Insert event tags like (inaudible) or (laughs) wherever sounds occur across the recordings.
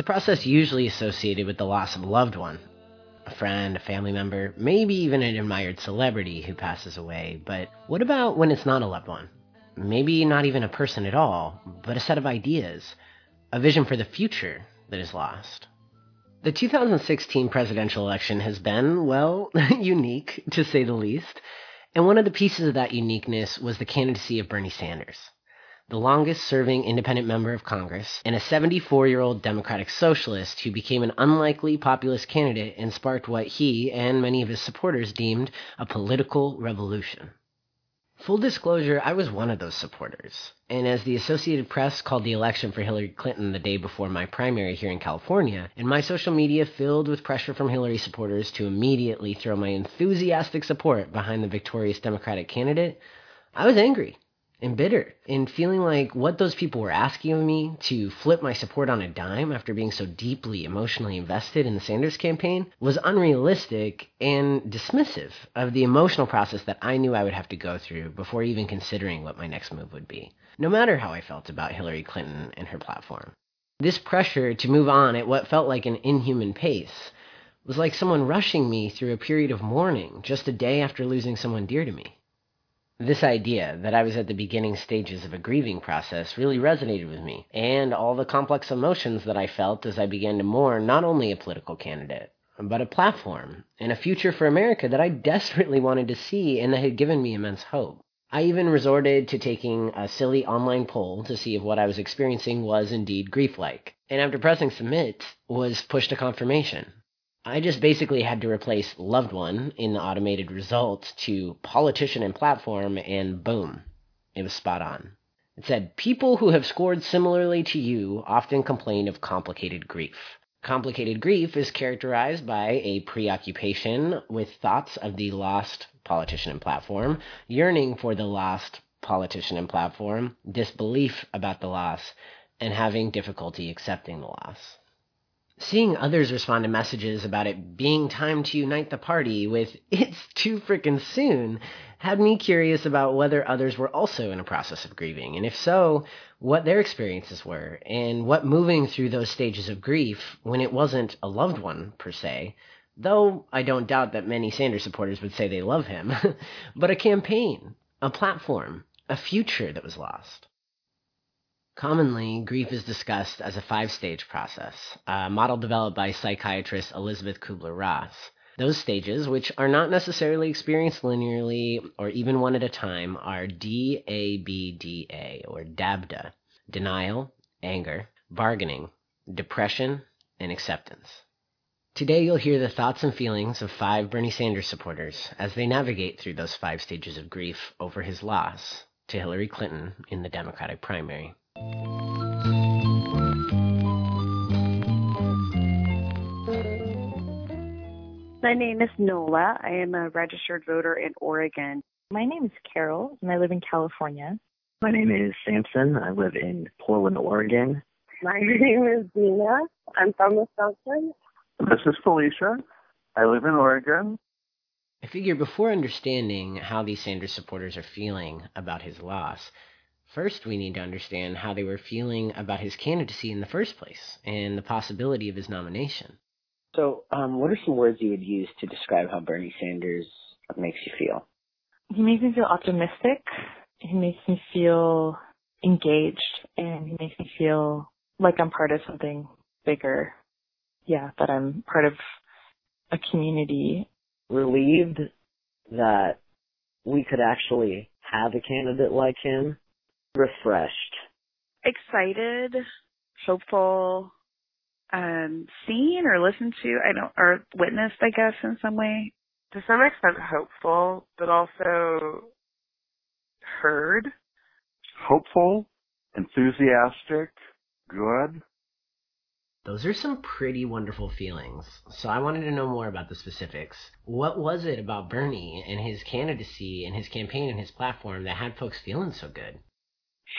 It's a process usually associated with the loss of a loved one, a friend, a family member, maybe even an admired celebrity who passes away. But what about when it's not a loved one? Maybe not even a person at all, but a set of ideas, a vision for the future that is lost. The 2016 presidential election has been, well, (laughs) unique to say the least. And one of the pieces of that uniqueness was the candidacy of Bernie Sanders, the longest serving independent member of Congress, and a 74 year old Democratic socialist who became an unlikely populist candidate and sparked what he and many of his supporters deemed a political revolution. Full disclosure, I was one of those supporters. And as the Associated Press called the election for Hillary Clinton the day before my primary here in California, and my social media filled with pressure from Hillary supporters to immediately throw my enthusiastic support behind the victorious Democratic candidate, I was angry and bitter and feeling like what those people were asking of me to flip my support on a dime after being so deeply emotionally invested in the Sanders campaign was unrealistic and dismissive of the emotional process that I knew I would have to go through before even considering what my next move would be, no matter how I felt about Hillary Clinton and her platform. This pressure to move on at what felt like an inhuman pace was like someone rushing me through a period of mourning just a day after losing someone dear to me. This idea that I was at the beginning stages of a grieving process really resonated with me, and all the complex emotions that I felt as I began to mourn not only a political candidate, but a platform and a future for America that I desperately wanted to see and that had given me immense hope. I even resorted to taking a silly online poll to see if what I was experiencing was indeed grief like, and after pressing submit, was pushed to confirmation. I just basically had to replace loved one in the automated results to politician and platform, and boom, it was spot on. It said, People who have scored similarly to you often complain of complicated grief. Complicated grief is characterized by a preoccupation with thoughts of the lost politician and platform, yearning for the lost politician and platform, disbelief about the loss, and having difficulty accepting the loss. Seeing others respond to messages about it being time to unite the party with (laughs) it's too frickin' soon had me curious about whether others were also in a process of grieving, and if so, what their experiences were, and what moving through those stages of grief when it wasn't a loved one per se, though I don't doubt that many Sanders supporters would say they love him, (laughs) but a campaign, a platform, a future that was lost. Commonly, grief is discussed as a five stage process, uh, a model developed by psychiatrist Elisabeth Kubler Ross. Those stages, which are not necessarily experienced linearly or even one at a time, are DABDA or DABDA denial, anger, bargaining, depression, and acceptance. Today, you'll hear the thoughts and feelings of five Bernie Sanders supporters as they navigate through those five stages of grief over his loss to Hillary Clinton in the Democratic primary. My name is Nola. I am a registered voter in Oregon. My name is Carol, and I live in California. My name is Samson. I live in Portland, Oregon. My (laughs) name is Dina. I'm from Wisconsin. This is Felicia. I live in Oregon. I figure before understanding how these Sanders supporters are feeling about his loss, First, we need to understand how they were feeling about his candidacy in the first place and the possibility of his nomination. So, um, what are some words you would use to describe how Bernie Sanders makes you feel? He makes me feel optimistic. He makes me feel engaged, and he makes me feel like I'm part of something bigger. Yeah, that I'm part of a community. Relieved that we could actually have a candidate like him refreshed, excited, hopeful, um, seen or listened to, I don't, or witnessed, I guess, in some way. To some extent hopeful, but also heard. Hopeful, enthusiastic, good. Those are some pretty wonderful feelings. So I wanted to know more about the specifics. What was it about Bernie and his candidacy and his campaign and his platform that had folks feeling so good?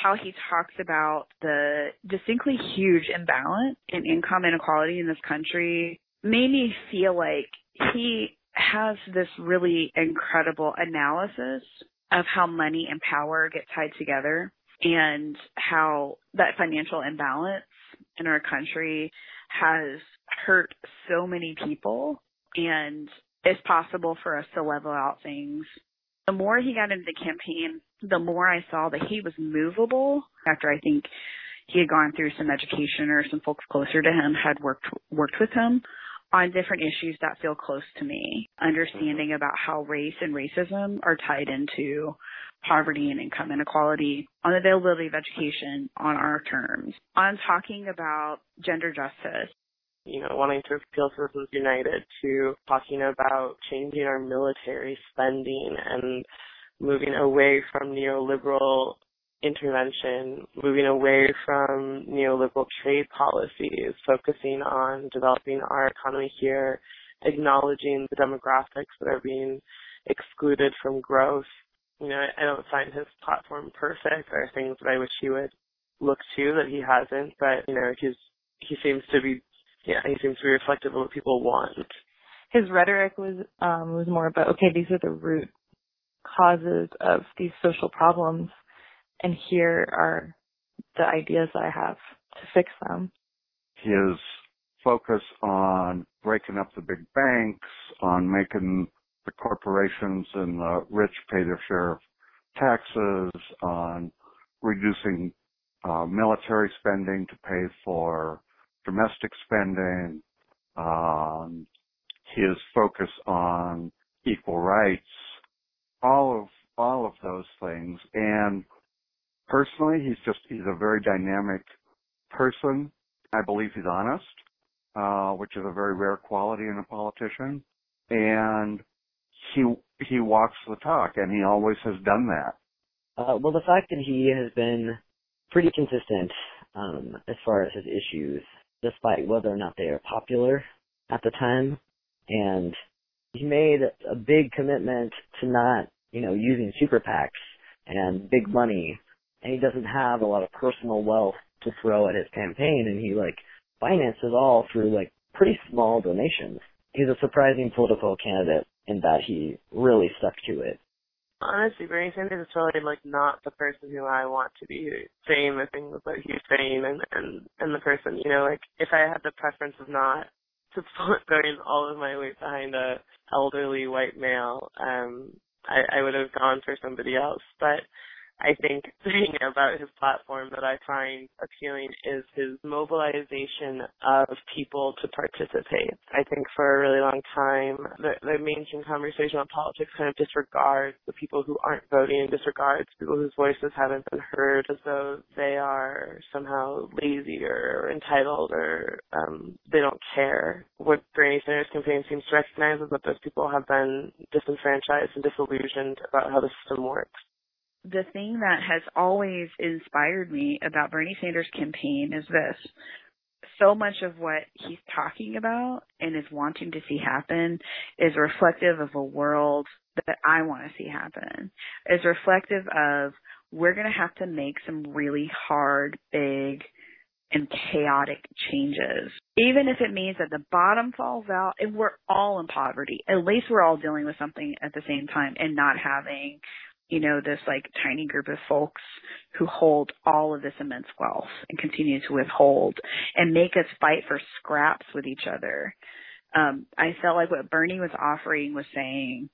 How he talks about the distinctly huge imbalance in income inequality in this country made me feel like he has this really incredible analysis of how money and power get tied together and how that financial imbalance in our country has hurt so many people and it's possible for us to level out things. The more he got into the campaign, the more I saw that he was movable after I think he had gone through some education or some folks closer to him had worked worked with him on different issues that feel close to me. Understanding mm-hmm. about how race and racism are tied into poverty and income inequality, on the availability of education on our terms, on talking about gender justice. You know, wanting to appeal to Citizens United to talking about changing our military spending and moving away from neoliberal intervention, moving away from neoliberal trade policies, focusing on developing our economy here, acknowledging the demographics that are being excluded from growth. You know, I don't find his platform perfect. There are things that I wish he would look to that he hasn't, but you know, he's he seems to be yeah, he seems to be reflective of what people want. His rhetoric was um was more about okay, these are the root causes of these social problems and here are the ideas I have to fix them. His focus on breaking up the big banks, on making the corporations and the rich pay their share of taxes, on reducing uh, military spending to pay for domestic spending, um, his focus on equal rights, all of all of those things, and personally, he's just he's a very dynamic person. I believe he's honest, uh, which is a very rare quality in a politician, and he he walks the talk, and he always has done that. Uh, well, the fact that he has been pretty consistent um, as far as his issues, despite whether or not they are popular at the time, and he made a big commitment to not, you know, using super PACs and big money and he doesn't have a lot of personal wealth to throw at his campaign and he like finances all through like pretty small donations. He's a surprising political candidate in that he really stuck to it. Honestly, Bernie Sanders is really like not the person who I want to be saying the things that he's saying and and and the person, you know, like if I had the preference of not to (laughs) put going all of my weight behind a elderly white male, um, I, I would have gone for somebody else. But I think (laughs) thing about his platform that I find appealing is his mobilization of people to participate. I think for a really long time, the, the mainstream conversation about politics kind of disregards the people who aren't voting, disregards people whose voices haven't been heard as though they are somehow lazy or entitled or um, they don't care. What Bernie Sanders' campaign seems to recognize is that those people have been disenfranchised and disillusioned about how the system works the thing that has always inspired me about Bernie Sanders' campaign is this. So much of what he's talking about and is wanting to see happen is reflective of a world that I want to see happen. Is reflective of we're going to have to make some really hard, big, and chaotic changes. Even if it means that the bottom falls out and we're all in poverty, at least we're all dealing with something at the same time and not having you know, this like tiny group of folks who hold all of this immense wealth and continue to withhold and make us fight for scraps with each other. Um, I felt like what Bernie was offering was saying,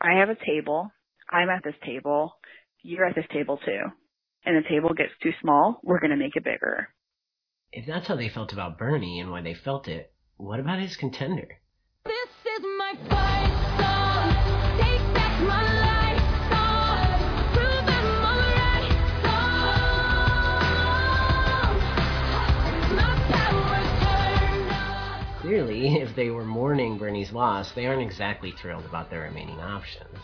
I have a table. I'm at this table. You're at this table too. And the table gets too small. We're going to make it bigger. If that's how they felt about Bernie and why they felt it, what about his contender? They were mourning Bernie's loss, they aren't exactly thrilled about their remaining options.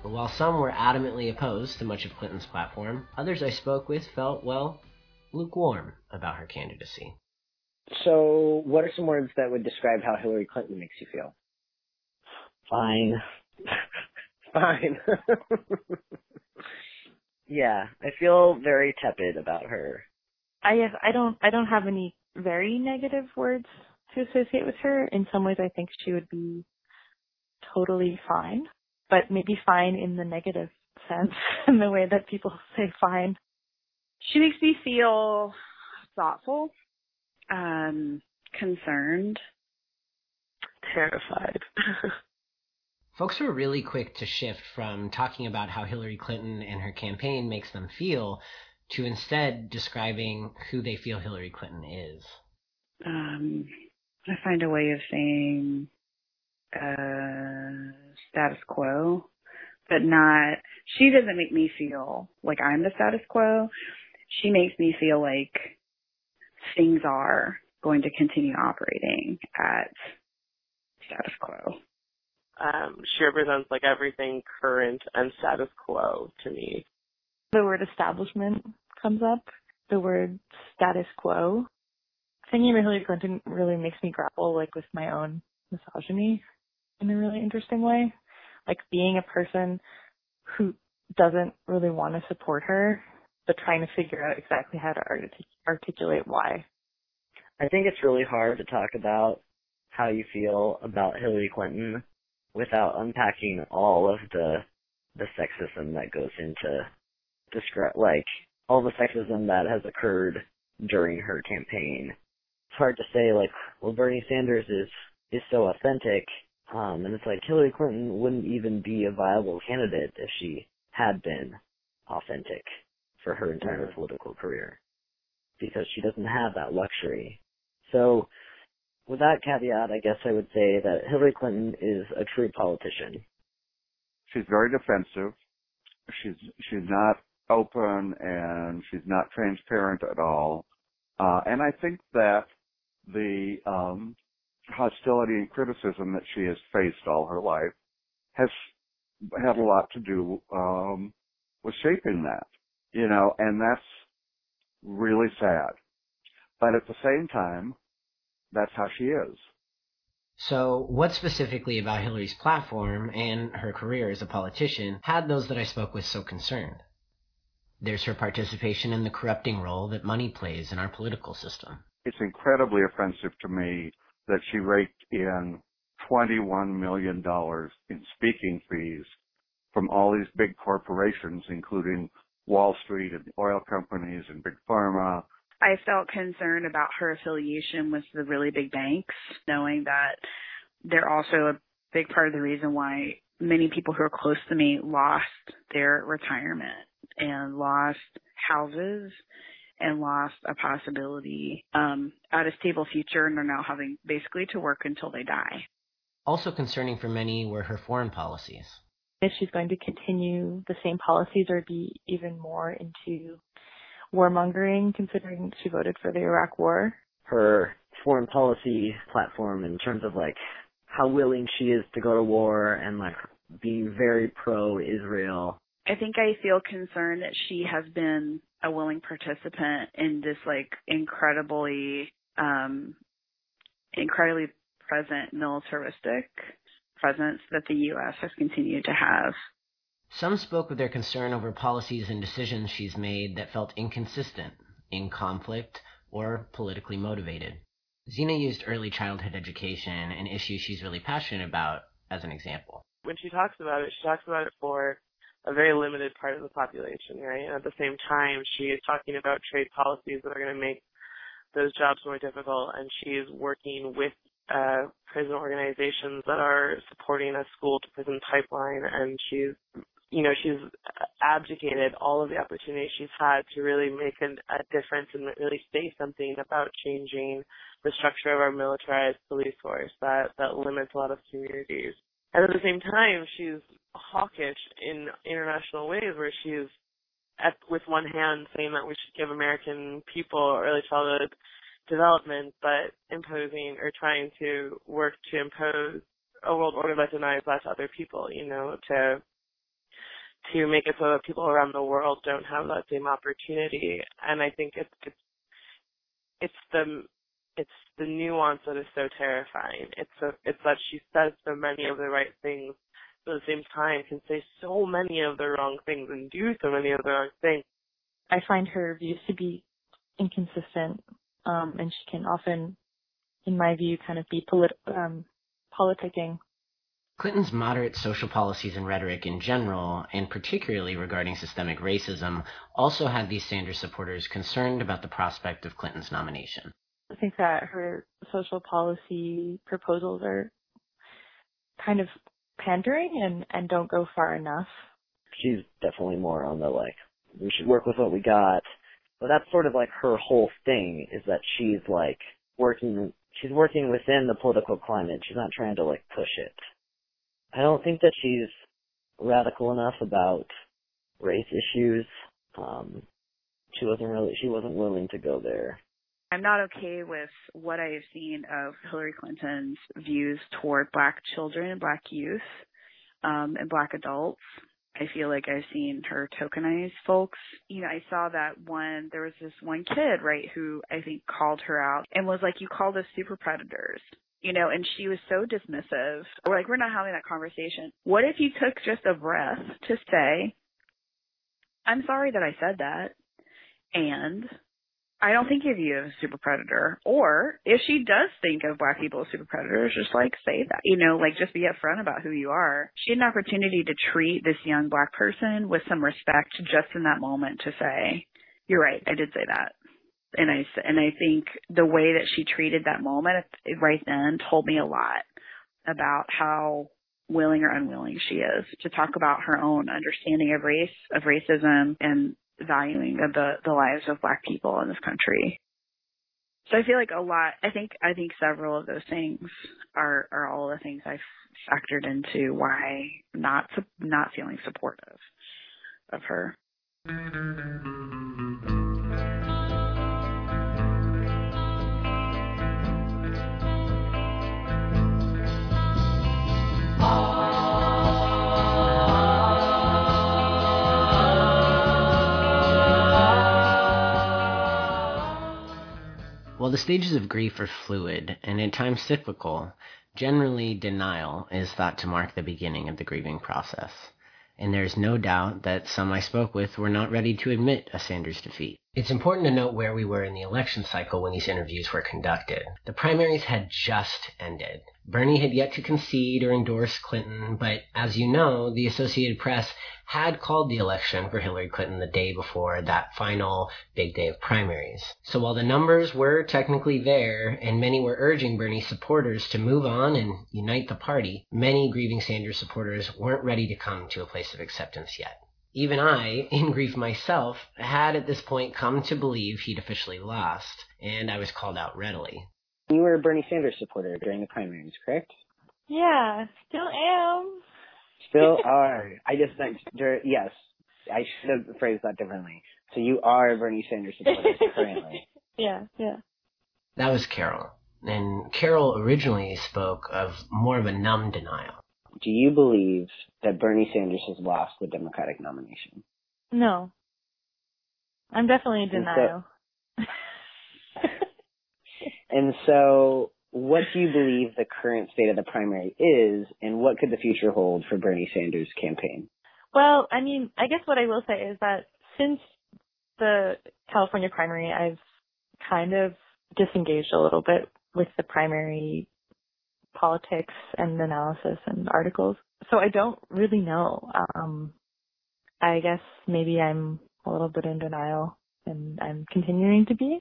But while some were adamantly opposed to much of Clinton's platform, others I spoke with felt, well, lukewarm about her candidacy. So, what are some words that would describe how Hillary Clinton makes you feel? Fine. (laughs) Fine. (laughs) yeah, I feel very tepid about her. I guess I don't I don't have any very negative words to associate with her. In some ways, I think she would be totally fine, but maybe fine in the negative sense, (laughs) in the way that people (laughs) say fine. She makes me feel thoughtful Um, concerned. Terrified. (laughs) Folks were really quick to shift from talking about how Hillary Clinton and her campaign makes them feel to instead describing who they feel Hillary Clinton is. Um, I find a way of saying uh, status quo, but not. She doesn't make me feel like I'm the status quo. She makes me feel like things are going to continue operating at status quo. Um, she represents like everything current and status quo to me. The word establishment comes up. The word status quo. Thinking about Hillary Clinton really makes me grapple like with my own misogyny in a really interesting way. Like being a person who doesn't really want to support her, but trying to figure out exactly how to artic- articulate why. I think it's really hard to talk about how you feel about Hillary Clinton without unpacking all of the the sexism that goes into describe like all the sexism that has occurred during her campaign. It's hard to say like, well Bernie Sanders is is so authentic, um, and it's like Hillary Clinton wouldn't even be a viable candidate if she had been authentic for her entire political career. Because she doesn't have that luxury. So with that caveat, I guess I would say that Hillary Clinton is a true politician. She's very defensive. She's she's not open and she's not transparent at all. Uh, and I think that the um, hostility and criticism that she has faced all her life has had a lot to do um, with shaping that, you know, and that's really sad. But at the same time, that's how she is. So, what specifically about Hillary's platform and her career as a politician had those that I spoke with so concerned? There's her participation in the corrupting role that money plays in our political system. It's incredibly offensive to me that she raked in $21 million in speaking fees from all these big corporations, including Wall Street and oil companies and big pharma. I felt concerned about her affiliation with the really big banks, knowing that they're also a big part of the reason why many people who are close to me lost their retirement and lost houses and lost a possibility um, at a stable future and are now having basically to work until they die. Also concerning for many were her foreign policies. If she's going to continue the same policies or be even more into warmongering, considering she voted for the Iraq War. Her foreign policy platform, in terms of like how willing she is to go to war and like being very pro-Israel. I think I feel concerned that she has been a willing participant in this like incredibly, um, incredibly present militaristic presence that the U.S. has continued to have some spoke of their concern over policies and decisions she's made that felt inconsistent, in conflict, or politically motivated. Zena used early childhood education, an issue she's really passionate about, as an example. When she talks about it, she talks about it for a very limited part of the population, right? And at the same time, she is talking about trade policies that are going to make those jobs more difficult, and she is working with uh, prison organizations that are supporting a school to prison pipeline, and she's you know, she's abdicated all of the opportunities she's had to really make an, a difference and really say something about changing the structure of our militarized police force that, that limits a lot of communities. And at the same time, she's hawkish in international ways where she's at, with one hand saying that we should give American people early childhood development, but imposing or trying to work to impose a world order that denies that to other people, you know, to to make it so that people around the world don't have that same opportunity. And I think it's it's it's the it's the nuance that is so terrifying. It's a, it's that she says so many of the right things, but at the same time can say so many of the wrong things and do so many of the wrong things. I find her views to be inconsistent, um, and she can often, in my view, kind of be polit- um, politicking Clinton's moderate social policies and rhetoric in general, and particularly regarding systemic racism, also had these Sanders supporters concerned about the prospect of Clinton's nomination. Think that her social policy proposals are kind of pandering and, and don't go far enough. She's definitely more on the like, we should work with what we got. But that's sort of like her whole thing is that she's like working, she's working within the political climate. She's not trying to like push it. I don't think that she's radical enough about race issues. Um, she wasn't really, she wasn't willing to go there. I'm not okay with what I have seen of Hillary Clinton's views toward black children and black youth um, and black adults. I feel like I've seen her tokenize folks. You know, I saw that one, there was this one kid, right, who I think called her out and was like, you called us super predators. You know, and she was so dismissive. We're like, we're not having that conversation. What if you took just a breath to say, I'm sorry that I said that. And I don't think of you as a super predator. Or if she does think of black people as super predators, just like say that, you know, like just be upfront about who you are. She had an opportunity to treat this young black person with some respect just in that moment to say, you're right, I did say that. And I, and I think the way that she treated that moment right then told me a lot about how willing or unwilling she is to talk about her own understanding of race, of racism, and valuing of the the lives of black people in this country. So i feel like a lot i think i think several of those things are are all the things i've factored into why not not feeling supportive of her While the stages of grief are fluid and at times cyclical, generally denial is thought to mark the beginning of the grieving process. And there is no doubt that some I spoke with were not ready to admit a Sanders defeat. It's important to note where we were in the election cycle when these interviews were conducted. The primaries had just ended. Bernie had yet to concede or endorse Clinton, but as you know, the Associated Press had called the election for Hillary Clinton the day before that final big day of primaries. So while the numbers were technically there and many were urging Bernie supporters to move on and unite the party, many grieving Sanders supporters weren't ready to come to a place of acceptance yet. Even I, (laughs) in grief myself, had at this point come to believe he'd officially lost, and I was called out readily. You were a Bernie Sanders supporter during the primaries, correct? Yeah, still am. Still (laughs) are. I just meant, yes, I should have phrased that differently. So you are a Bernie Sanders supporter currently. (laughs) Yeah, yeah. That was Carol. And Carol originally spoke of more of a numb denial. Do you believe that Bernie Sanders has lost the Democratic nomination? No. I'm definitely in denial. And so, (laughs) and so, what do you believe the current state of the primary is, and what could the future hold for Bernie Sanders' campaign? Well, I mean, I guess what I will say is that since the California primary, I've kind of disengaged a little bit with the primary politics and analysis and articles. So I don't really know. Um, I guess maybe I'm a little bit in denial and I'm continuing to be.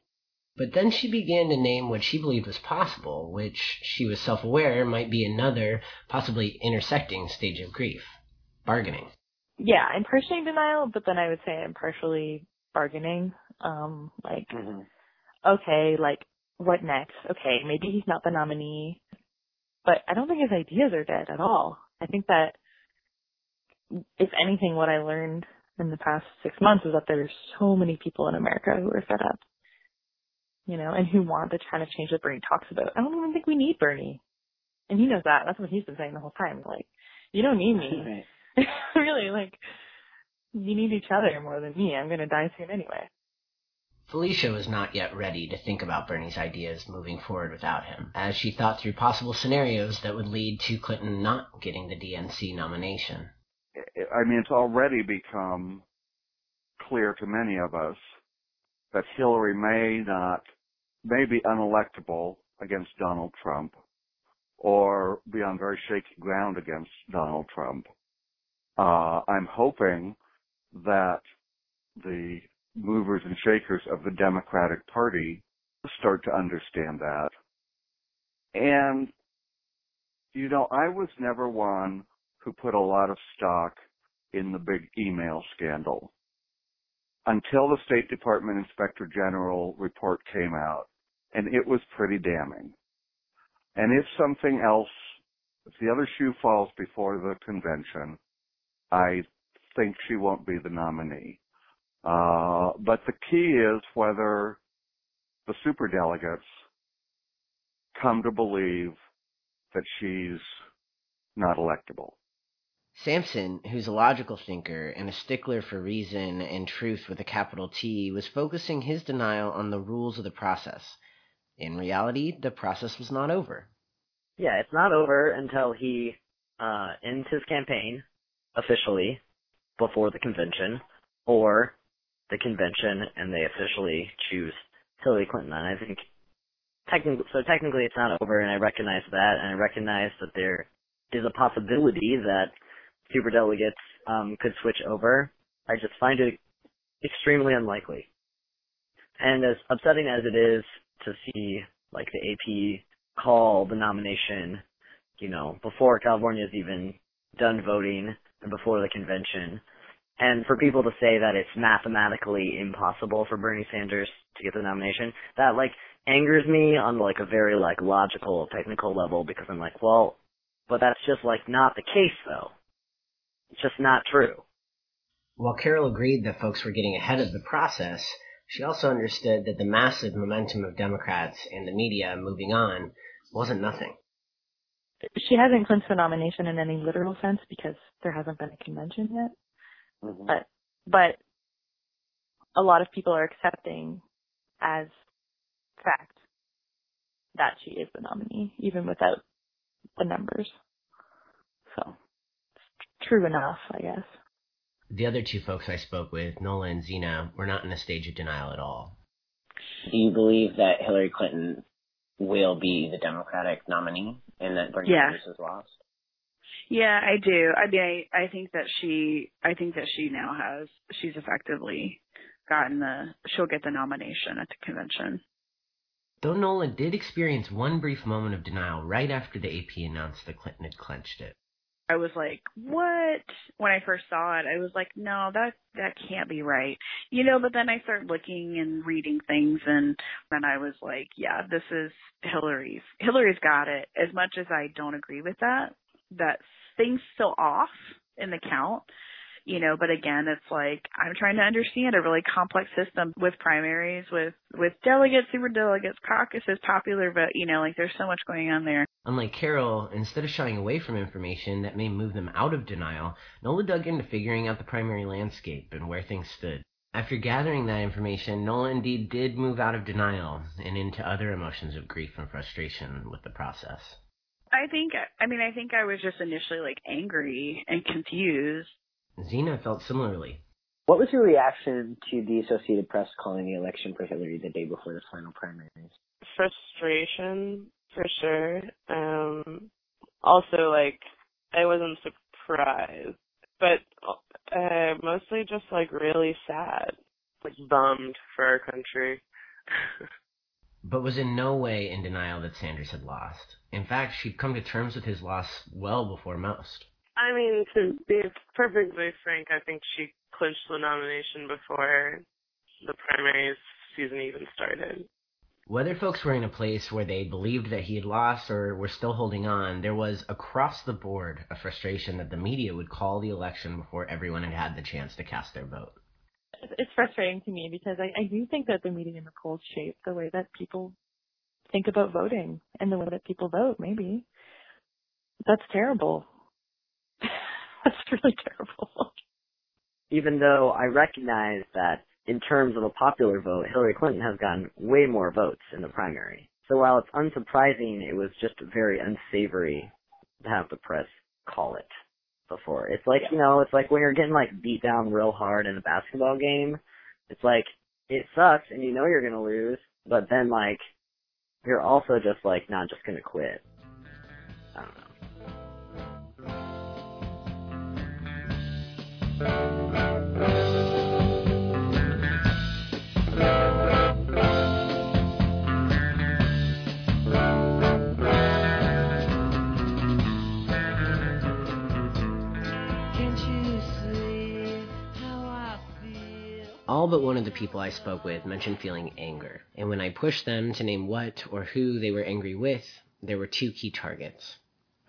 But then she began to name what she believed was possible, which she was self aware might be another, possibly intersecting stage of grief bargaining. Yeah, I'm partially in denial, but then I would say I'm partially bargaining. Um, like, mm-hmm. okay, like, what next? Okay, maybe he's not the nominee. But I don't think his ideas are dead at all. I think that, if anything, what I learned in the past six months is that there's so many people in America who are fed up, you know, and who want the kind of change that Bernie talks about. I don't even think we need Bernie. And he knows that. That's what he's been saying the whole time. Like, you don't need me. (laughs) (laughs) really, like, you need each other more than me. I'm going to die soon anyway. Felicia was not yet ready to think about Bernie's ideas moving forward without him, as she thought through possible scenarios that would lead to Clinton not getting the DNC nomination. I mean, it's already become clear to many of us that Hillary may not, may be unelectable against Donald Trump or be on very shaky ground against Donald Trump. Uh, I'm hoping that the movers and shakers of the Democratic Party start to understand that. And, you know, I was never one who put a lot of stock in the big email scandal until the State Department Inspector General report came out, and it was pretty damning. And if something else, if the other shoe falls before the convention, I think she won't be the nominee. Uh, but the key is whether the superdelegates come to believe that she's not electable. Samson, who's a logical thinker and a stickler for reason and truth with a capital T, was focusing his denial on the rules of the process. In reality, the process was not over. Yeah, it's not over until he uh, ends his campaign officially before the convention, or the convention and they officially choose Hillary Clinton. And I think technically, so technically it's not over, and I recognize that, and I recognize that there is a possibility that super delegates um, could switch over. I just find it extremely unlikely. And as upsetting as it is to see like the AP call the nomination, you know, before California's even done voting and before the convention, and for people to say that it's mathematically impossible for Bernie Sanders to get the nomination, that like angers me on like a very like logical, technical level because I'm like, well, but that's just like not the case though. It's just not true. While Carol agreed that folks were getting ahead of the process, she also understood that the massive momentum of Democrats and the media moving on wasn't nothing. She hasn't clinched the nomination in any literal sense because there hasn't been a convention yet. Mm-hmm. But but a lot of people are accepting as fact that she is the nominee, even without the numbers. So it's true enough, I guess. The other two folks I spoke with, Nola and Zena, were not in a stage of denial at all. Do you believe that Hillary Clinton will be the Democratic nominee and that Bernie yeah. Sanders is lost? Yeah, I do. I mean, I, I think that she, I think that she now has, she's effectively gotten the, she'll get the nomination at the convention. Though Nola did experience one brief moment of denial right after the AP announced that Clinton had clinched it. I was like, what? When I first saw it, I was like, no, that, that can't be right. You know, but then I started looking and reading things and then I was like, yeah, this is Hillary's. Hillary's got it. As much as I don't agree with that, that things still off in the count you know but again it's like i'm trying to understand a really complex system with primaries with with delegates super delegates caucuses popular vote you know like there's so much going on there unlike carol instead of shying away from information that may move them out of denial nola dug into figuring out the primary landscape and where things stood after gathering that information, Nola indeed did move out of denial and into other emotions of grief and frustration with the process. I think, I mean, I think I was just initially like angry and confused. Zena felt similarly. What was your reaction to the Associated Press calling the election for Hillary the day before the final primaries? Frustration, for sure. Um, also, like, I wasn't surprised, but uh, mostly just like really sad, like bummed for our country. (laughs) but was in no way in denial that Sanders had lost. In fact, she'd come to terms with his loss well before most. I mean, to be perfectly frank, I think she clinched the nomination before the primaries season even started. Whether folks were in a place where they believed that he had lost or were still holding on, there was across the board a frustration that the media would call the election before everyone had had the chance to cast their vote it's frustrating to me because I, I do think that the media and the polls shape the way that people think about voting and the way that people vote, maybe. That's terrible. (laughs) That's really terrible. Even though I recognize that in terms of a popular vote, Hillary Clinton has gotten way more votes in the primary. So while it's unsurprising, it was just very unsavory to have the press call it before. It's like, you know, it's like when you're getting like beat down real hard in a basketball game. It's like it sucks and you know you're going to lose, but then like you're also just like not just going to quit. I don't know. All but one of the people I spoke with mentioned feeling anger, and when I pushed them to name what or who they were angry with, there were two key targets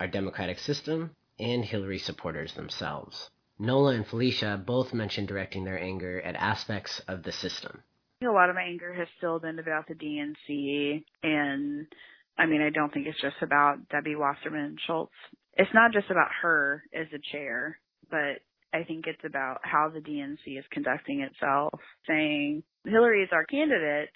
our democratic system and Hillary supporters themselves. Nola and Felicia both mentioned directing their anger at aspects of the system. A lot of my anger has still been about the DNC, and I mean, I don't think it's just about Debbie Wasserman Schultz. It's not just about her as a chair, but I think it's about how the DNC is conducting itself, saying Hillary is our candidate,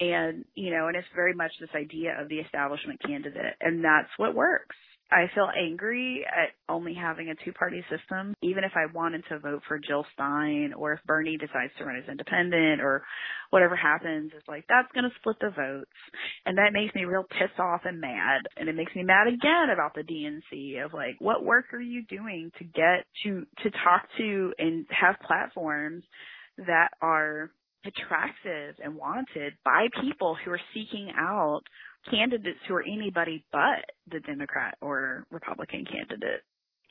and you know, and it's very much this idea of the establishment candidate, and that's what works. I feel angry at only having a two party system. Even if I wanted to vote for Jill Stein or if Bernie decides to run as independent or whatever happens, it's like that's going to split the votes. And that makes me real pissed off and mad. And it makes me mad again about the DNC of like, what work are you doing to get to, to talk to and have platforms that are attractive and wanted by people who are seeking out candidates who are anybody but the Democrat or Republican candidate.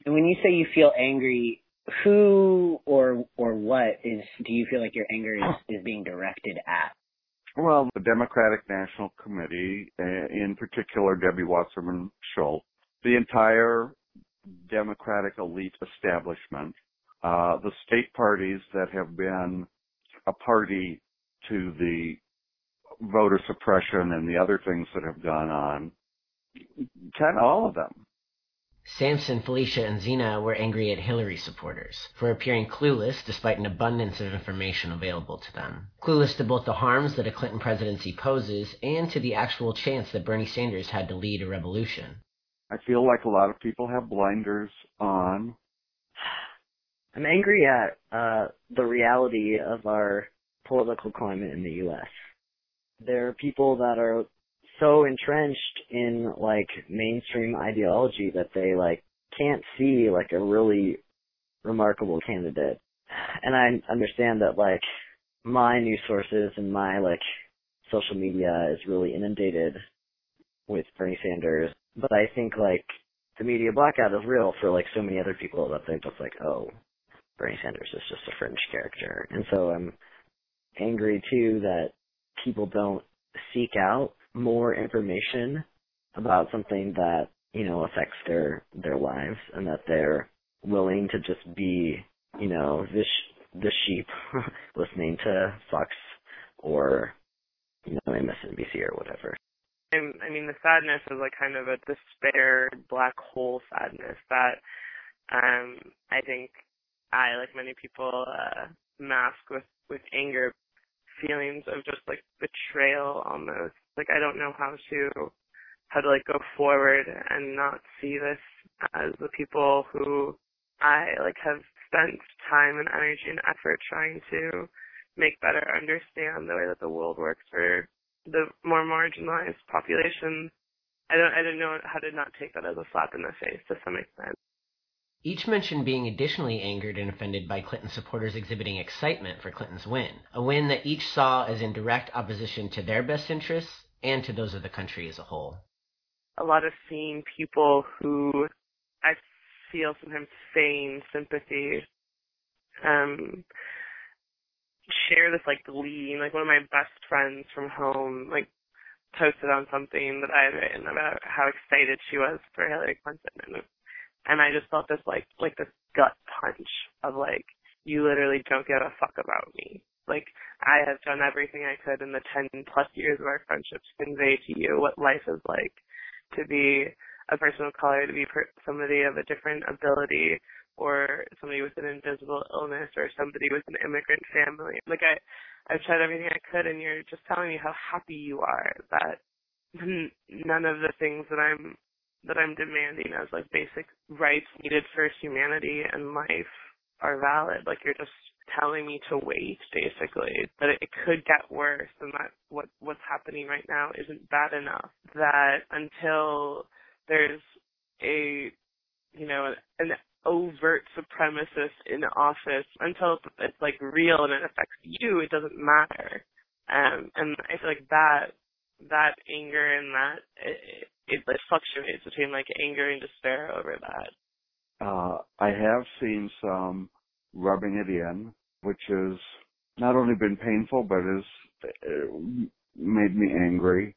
And when you say you feel angry, who or or what is do you feel like your anger is, (clears throat) is being directed at? Well, the Democratic National Committee, uh, in particular Debbie Wasserman Schultz, the entire Democratic elite establishment, uh, the state parties that have been a party to the voter suppression and the other things that have gone on, kind of all of them. Samson, Felicia, and Zena were angry at Hillary supporters for appearing clueless despite an abundance of information available to them. Clueless to both the harms that a Clinton presidency poses and to the actual chance that Bernie Sanders had to lead a revolution. I feel like a lot of people have blinders on. I'm angry at uh, the reality of our political climate in the U.S there are people that are so entrenched in like mainstream ideology that they like can't see like a really remarkable candidate. And I understand that like my news sources and my like social media is really inundated with Bernie Sanders. But I think like the media blackout is real for like so many other people that think just like, oh, Bernie Sanders is just a fringe character. And so I'm angry too that people don't seek out more information about something that you know affects their their lives and that they're willing to just be you know this the sheep (laughs) listening to Fox or you know MSNBC or whatever. And I mean the sadness is like kind of a despair black hole sadness that um I think I like many people uh mask with with anger feelings of just like betrayal almost. Like I don't know how to how to like go forward and not see this as the people who I like have spent time and energy and effort trying to make better understand the way that the world works for the more marginalized population. I don't I don't know how to not take that as a slap in the face to some extent. Each mentioned being additionally angered and offended by Clinton supporters exhibiting excitement for Clinton's win, a win that each saw as in direct opposition to their best interests and to those of the country as a whole. A lot of seeing people who I feel sometimes feign sympathy um, share this like glee. Like one of my best friends from home, like posted on something that I had written about how excited she was for Hillary Clinton, and and I just felt this like like this gut punch of like you literally don't give a fuck about me. Like I have done everything I could in the ten plus years of our friendship to convey to you what life is like to be a person of color, to be per- somebody of a different ability, or somebody with an invisible illness, or somebody with an immigrant family. Like I, I've tried everything I could, and you're just telling me how happy you are that none of the things that I'm that I'm demanding as like basic rights needed for humanity and life are valid. Like you're just telling me to wait basically. That it could get worse and that what what's happening right now isn't bad enough. That until there's a you know an overt supremacist in office until it's like real and it affects you it doesn't matter. Um and i feel like that that anger and that it, it, it fluctuates between like anger and despair over that. Uh, I have seen some rubbing it in, which has not only been painful, but has uh, made me angry.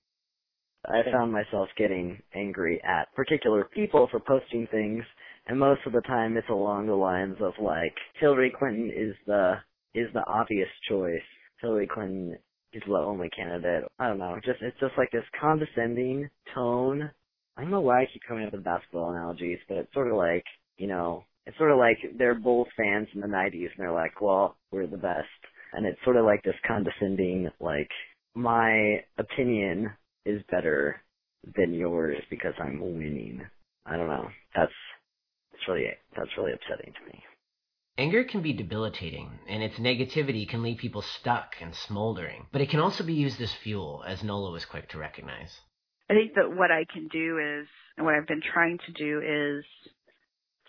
I found myself getting angry at particular people for posting things, and most of the time it's along the lines of like Hillary Clinton is the is the obvious choice. Hillary Clinton is the only candidate. I don't know. Just it's just like this condescending tone. I don't know why I keep coming up with basketball analogies, but it's sort of like you know, it's sort of like they're both fans in the '90s, and they're like, "Well, we're the best," and it's sort of like this condescending, like my opinion is better than yours because I'm winning. I don't know. That's it's really that's really upsetting to me. Anger can be debilitating, and its negativity can leave people stuck and smoldering, but it can also be used as fuel, as Nola was quick to recognize. I think that what I can do is, and what I've been trying to do is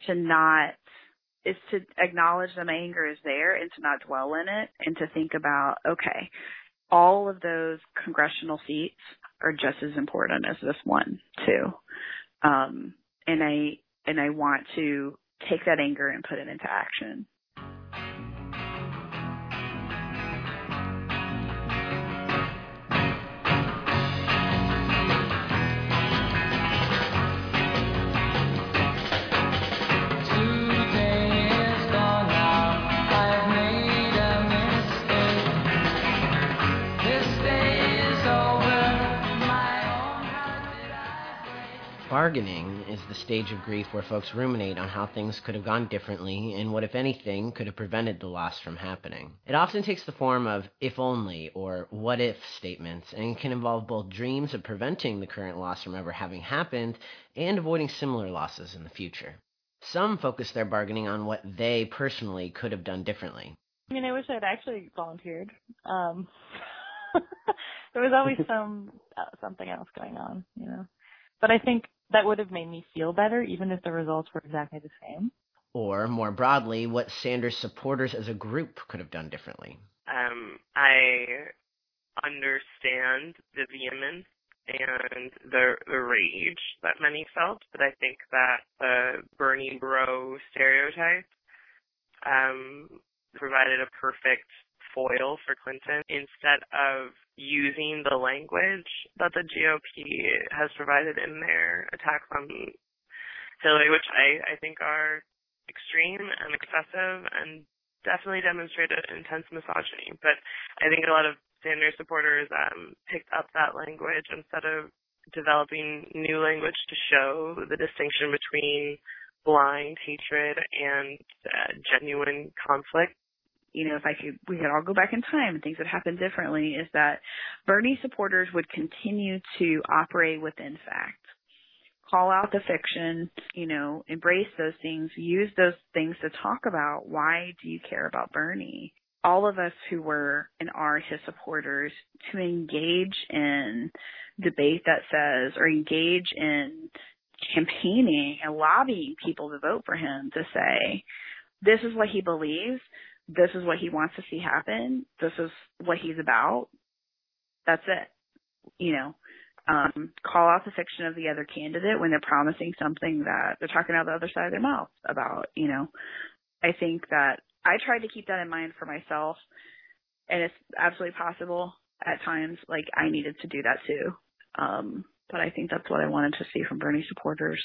to not, is to acknowledge that my anger is there and to not dwell in it and to think about, okay, all of those congressional seats are just as important as this one too. Um, and I and I want to take that anger and put it into action. Bargaining is the stage of grief where folks ruminate on how things could have gone differently and what, if anything, could have prevented the loss from happening. It often takes the form of if only or what if statements and can involve both dreams of preventing the current loss from ever having happened and avoiding similar losses in the future. Some focus their bargaining on what they personally could have done differently. I mean, I wish I'd actually volunteered. Um, (laughs) there was always (laughs) some uh, something else going on, you know. But I think that would have made me feel better, even if the results were exactly the same. Or, more broadly, what Sanders supporters as a group could have done differently. Um, I understand the vehemence and the the rage that many felt, but I think that the Bernie bro stereotype um, provided a perfect foil for Clinton instead of using the language that the GOP has provided in their attacks on Hillary, which I, I think are extreme and excessive and definitely demonstrate intense misogyny. But I think a lot of Sanders supporters um, picked up that language instead of developing new language to show the distinction between blind hatred and uh, genuine conflict you know, if I could, we could all go back in time and things would happen differently, is that Bernie supporters would continue to operate within fact. Call out the fiction, you know, embrace those things, use those things to talk about why do you care about Bernie? All of us who were and are his supporters to engage in debate that says, or engage in campaigning and lobbying people to vote for him to say, this is what he believes this is what he wants to see happen. This is what he's about. That's it. You know, um, call out the fiction of the other candidate when they're promising something that they're talking out the other side of their mouth about, you know. I think that I tried to keep that in mind for myself and it's absolutely possible at times like I needed to do that too. Um, but I think that's what I wanted to see from Bernie supporters.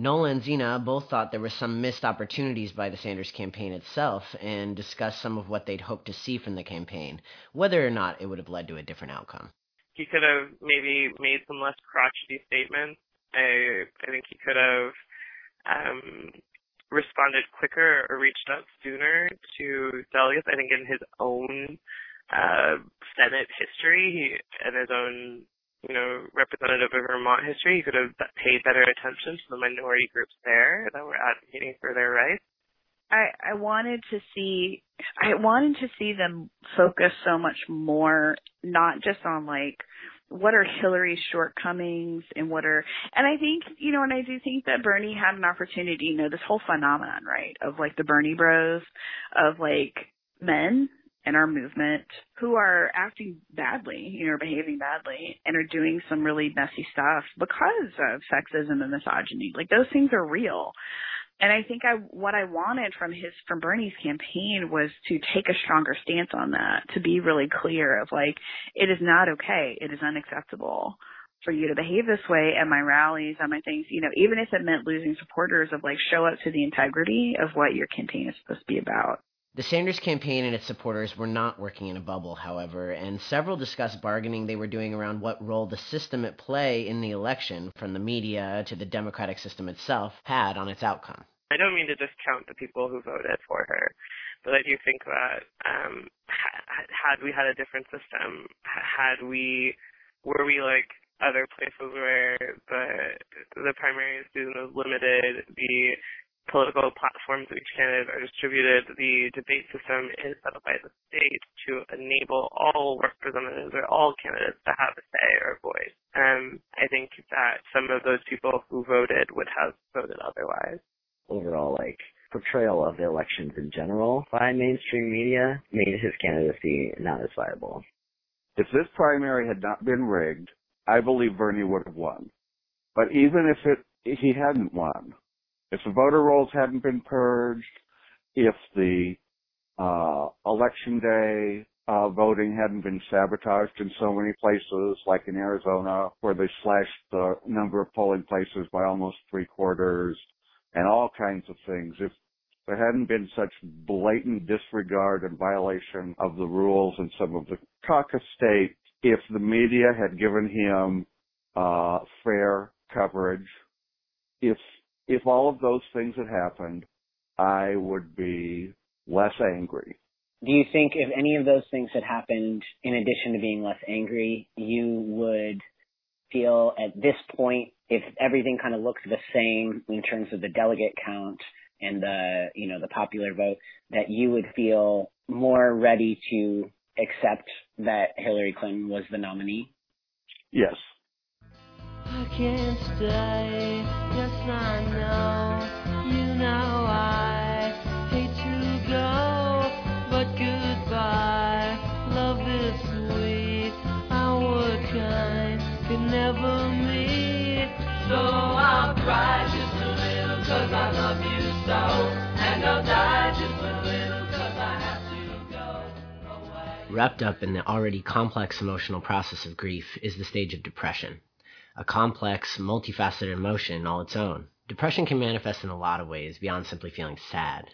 Nola and Zena both thought there were some missed opportunities by the Sanders campaign itself and discussed some of what they'd hoped to see from the campaign, whether or not it would have led to a different outcome. He could have maybe made some less crotchety statements. I, I think he could have um, responded quicker or reached out sooner to delegates. I think in his own uh, Senate history he, and his own you know, representative of Vermont history, he could have paid better attention to the minority groups there that were advocating for their rights. I, I wanted to see, I wanted to see them focus so much more, not just on like, what are Hillary's shortcomings and what are, and I think, you know, and I do think that Bernie had an opportunity, you know, this whole phenomenon, right, of like the Bernie bros, of like men in our movement who are acting badly, you know, behaving badly and are doing some really messy stuff because of sexism and misogyny. Like those things are real. And I think I what I wanted from his from Bernie's campaign was to take a stronger stance on that, to be really clear of like it is not okay, it is unacceptable for you to behave this way at my rallies, at my things, you know, even if it meant losing supporters of like show up to the integrity of what your campaign is supposed to be about. The Sanders campaign and its supporters were not working in a bubble, however, and several discussed bargaining they were doing around what role the system at play in the election, from the media to the democratic system itself, had on its outcome. I don't mean to discount the people who voted for her, but I do think that um, had we had a different system, had we, were we like other places where the the primary student is limited, the political platforms of each candidate are distributed, the debate system is set up by the state to enable all representatives or all candidates to have a say or a voice. And I think that some of those people who voted would have voted otherwise. Overall, like, portrayal of the elections in general by mainstream media made his candidacy not as viable. If this primary had not been rigged, I believe Bernie would have won. But even if it if he hadn't won, if the voter rolls hadn't been purged, if the uh, election day uh, voting hadn't been sabotaged in so many places, like in Arizona, where they slashed the number of polling places by almost three quarters, and all kinds of things. If there hadn't been such blatant disregard and violation of the rules in some of the caucus states, if the media had given him uh, fair coverage, if if all of those things had happened, I would be less angry. Do you think if any of those things had happened, in addition to being less angry, you would feel at this point, if everything kind of looks the same in terms of the delegate count and the, you know, the popular vote, that you would feel more ready to accept that Hillary Clinton was the nominee? Yes. I can't stay, yes I know, you know I hate to go, but goodbye, love is sweet, our kind could never meet, so I'll cry just a little cause I love you so, and I'll die just a little cause I have to go. Wrapped up in the already complex emotional process of grief is the stage of depression a complex, multifaceted emotion all its own. Depression can manifest in a lot of ways beyond simply feeling sad.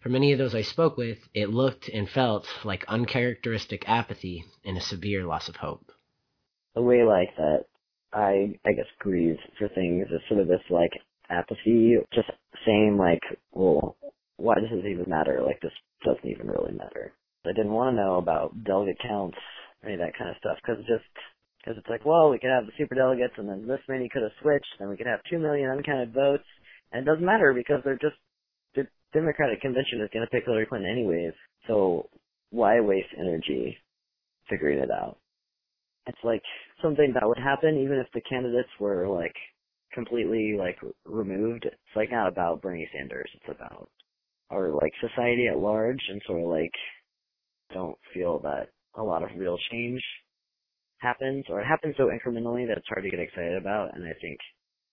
For many of those I spoke with, it looked and felt like uncharacteristic apathy and a severe loss of hope. A way like that I I guess grieve for things is sort of this like apathy, just saying like, well, why does this even matter? Like this doesn't even really matter. I didn't want to know about delegate counts, or any of that kind of stuff, because just because it's like, well, we could have the super delegates, and then this many could have switched, and we could have two million uncounted votes, and it doesn't matter because they're just the Democratic convention is going to pick Hillary Clinton anyways. So why waste energy figuring it out? It's like something that would happen even if the candidates were like completely like removed. It's like not about Bernie Sanders. It's about our like society at large, and sort of like don't feel that a lot of real change happens, or it happens so incrementally that it's hard to get excited about. And I think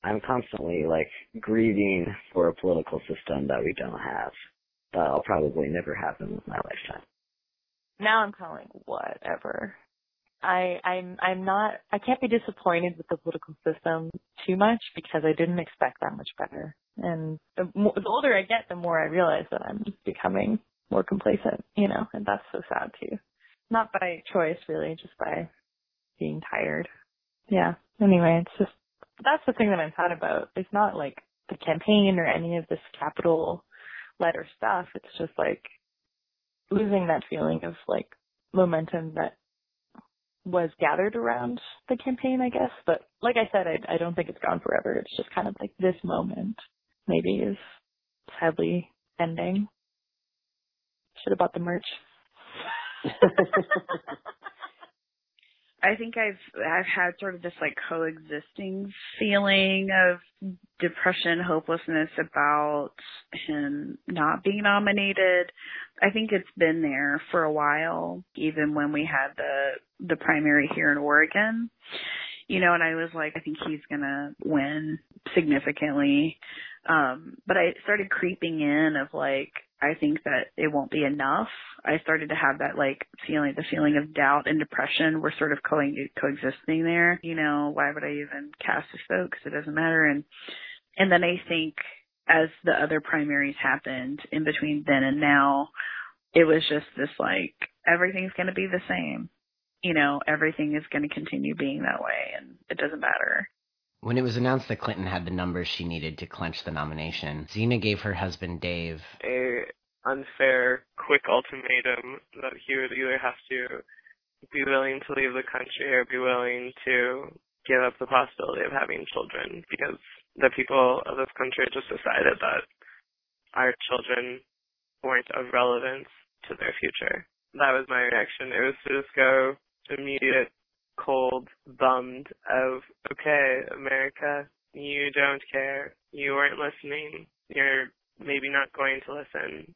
I'm constantly like grieving for a political system that we don't have. That'll probably never happen in my lifetime. Now I'm calling whatever. I I'm I'm not I can't be disappointed with the political system too much because I didn't expect that much better. And the, more, the older I get, the more I realize that I'm becoming more complacent, you know, and that's so sad too. Not by choice really, just by being tired. Yeah. Anyway, it's just that's the thing that I'm sad about. It's not like the campaign or any of this capital letter stuff. It's just like losing that feeling of like momentum that was gathered around the campaign, I guess. But like I said, I, I don't think it's gone forever. It's just kind of like this moment maybe is sadly ending. Should have bought the merch. (laughs) (laughs) I think I've I've had sort of this like coexisting feeling of depression, hopelessness about him not being nominated. I think it's been there for a while, even when we had the the primary here in Oregon. you know, and I was like, I think he's gonna win significantly. Um, but I started creeping in of like, I think that it won't be enough. I started to have that like feeling, the feeling of doubt and depression were sort of co- coexisting there. You know, why would I even cast this vote? Because it doesn't matter. And, and then I think as the other primaries happened in between then and now, it was just this like, everything's going to be the same. You know, everything is going to continue being that way and it doesn't matter. When it was announced that Clinton had the numbers she needed to clinch the nomination, Zena gave her husband Dave a unfair, quick ultimatum that he would either have to be willing to leave the country or be willing to give up the possibility of having children because the people of this country just decided that our children weren't of relevance to their future. That was my reaction. It was to just go immediate, cold, bummed of, okay, America, you don't care. You weren't listening. You're maybe not going to listen.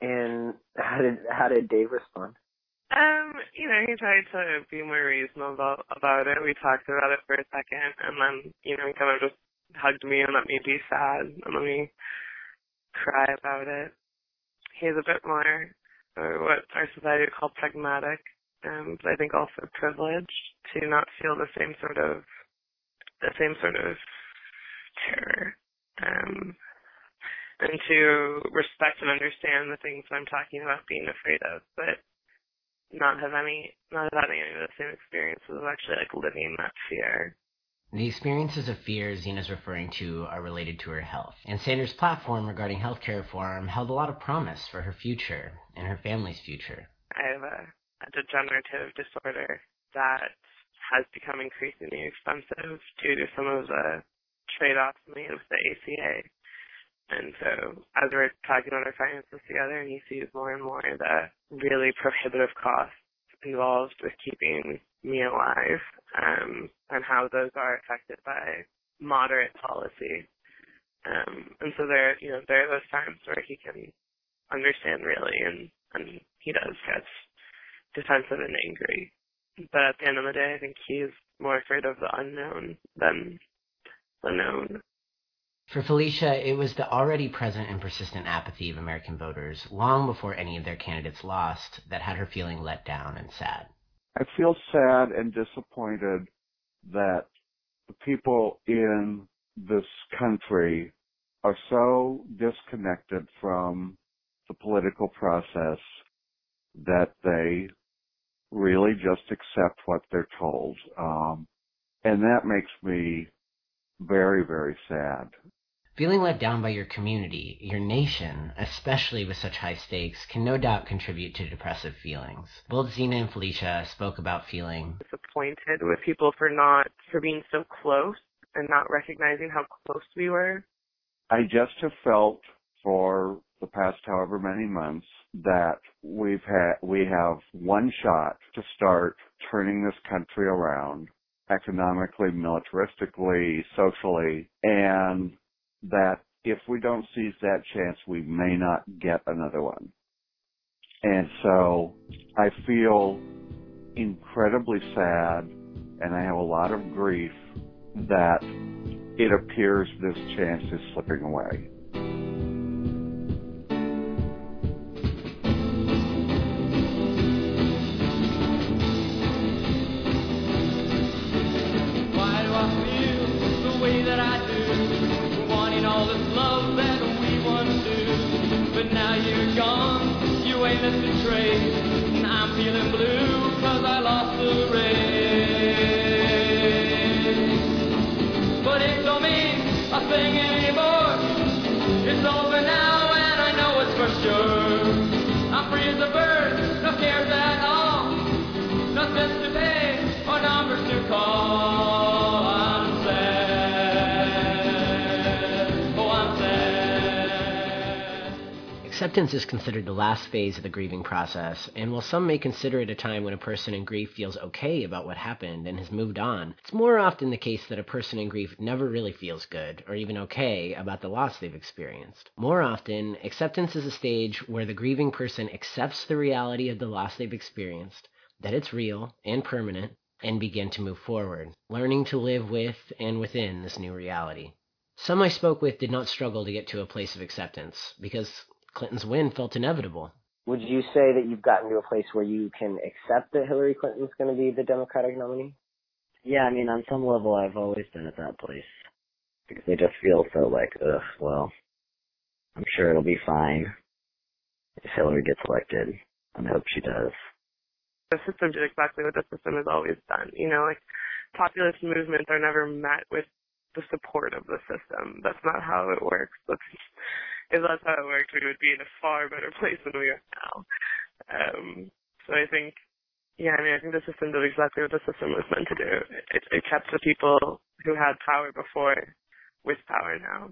And how did how did Dave respond? Um, you know, he tried to be more reasonable about it. We talked about it for a second, and then, you know, he kind of just hugged me and let me be sad and let me cry about it. He's a bit more uh, what our society would call pragmatic, um, but I think also privileged to not feel the same sort of the same sort of terror. Um, and to respect and understand the things that I'm talking about being afraid of, but not have any, not having any of the same experiences of actually like living that fear. The experiences of fear Zena's referring to are related to her health, and Sanders' platform regarding healthcare reform held a lot of promise for her future and her family's future. I have a, a degenerative disorder that has become increasingly expensive due to some of the trade-offs made with the ACA. And so as we're talking about our finances together he sees more and more the really prohibitive costs involved with keeping me alive, um, and how those are affected by moderate policy. Um, and so there, you know, there are those times where he can understand really, and, and he does get defensive and angry. But at the end of the day, I think he's more afraid of the unknown than the known. For Felicia, it was the already present and persistent apathy of American voters long before any of their candidates lost that had her feeling let down and sad. I feel sad and disappointed that the people in this country are so disconnected from the political process that they really just accept what they're told. Um, and that makes me very, very sad. Feeling let down by your community, your nation, especially with such high stakes, can no doubt contribute to depressive feelings. Both Zena and Felicia spoke about feeling disappointed with people for not, for being so close and not recognizing how close we were. I just have felt for the past however many months that we've had, we have one shot to start turning this country around economically, militaristically, socially, and that if we don't seize that chance, we may not get another one. And so I feel incredibly sad and I have a lot of grief that it appears this chance is slipping away. Acceptance is considered the last phase of the grieving process, and while some may consider it a time when a person in grief feels okay about what happened and has moved on, it's more often the case that a person in grief never really feels good or even okay about the loss they've experienced. More often, acceptance is a stage where the grieving person accepts the reality of the loss they've experienced, that it's real and permanent, and begin to move forward, learning to live with and within this new reality. Some I spoke with did not struggle to get to a place of acceptance because Clinton's win felt inevitable. Would you say that you've gotten to a place where you can accept that Hillary Clinton's going to be the Democratic nominee? Yeah, I mean, on some level, I've always been at that place because I just feel so like, ugh, well, I'm sure it'll be fine if Hillary gets elected, and I hope she does. The system did exactly what the system has always done. You know, like populist movements are never met with the support of the system. That's not how it works. That's, if that's how it worked, we would be in a far better (laughs) place than we are now. Um, so I think, yeah, I mean, I think the system did exactly what the system was meant to do. It, it kept the people who had power before with power now.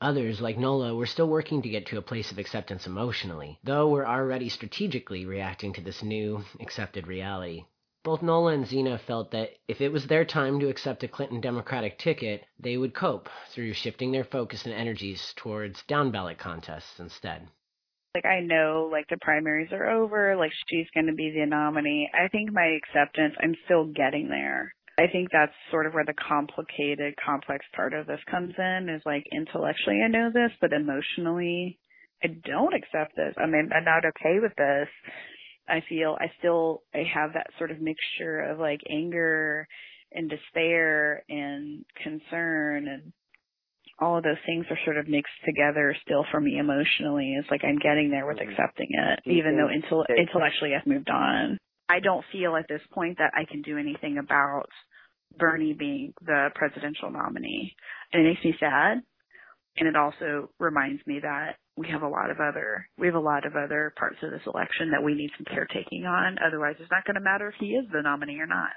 Others, like Nola, were still working to get to a place of acceptance emotionally, though were already strategically reacting to this new, accepted reality. Both Nola and Zena felt that if it was their time to accept a Clinton Democratic ticket, they would cope through shifting their focus and energies towards down ballot contests instead. Like I know like the primaries are over, like she's going to be the nominee. I think my acceptance, I'm still getting there. I think that's sort of where the complicated, complex part of this comes in is like intellectually I know this, but emotionally I don't accept this. I mean, I'm not okay with this. I feel I still I have that sort of mixture of like anger and despair and concern and all of those things are sort of mixed together still for me emotionally. It's like I'm getting there with mm-hmm. accepting it, mm-hmm. even though intel- intellectually I've moved on. I don't feel at this point that I can do anything about Bernie being the presidential nominee. And it makes me sad. And it also reminds me that we have a lot of other we have a lot of other parts of this election that we need some caretaking on. Otherwise it's not going to matter if he is the nominee or not.